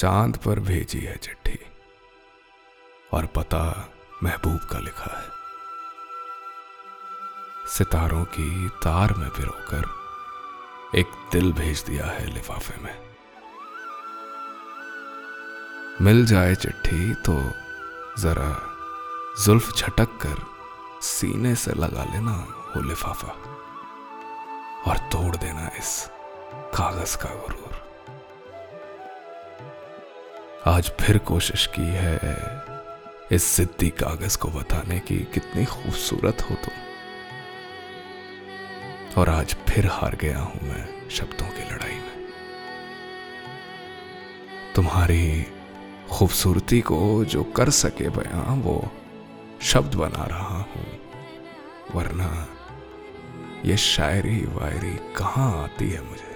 चाँद पर भेजी है चिट्ठी। और पता महबूब का लिखा है। सितारों की तार में पिरोकर एक दिल भेज दिया है लिफाफे में। मिल जाए चिट्ठी तो जरा जुल्फ झटक कर सीने से लगा लेना वो लिफाफा। और तोड़ देना इस कागज़ का गुरूर। आज फिर कोशिश की है इस जिद्दी कागज़ को बताने की। कितनी खूबसूरत हो तुम। और आज फिर हार गया हूँ मैं शब्दों की लड़ाई में। तुम्हारी खूबसूरती को जो कर सके बयां वो शब्द बना रहा हूँ। वरना ये शायरी वायरी कहाँ आती है मुझे?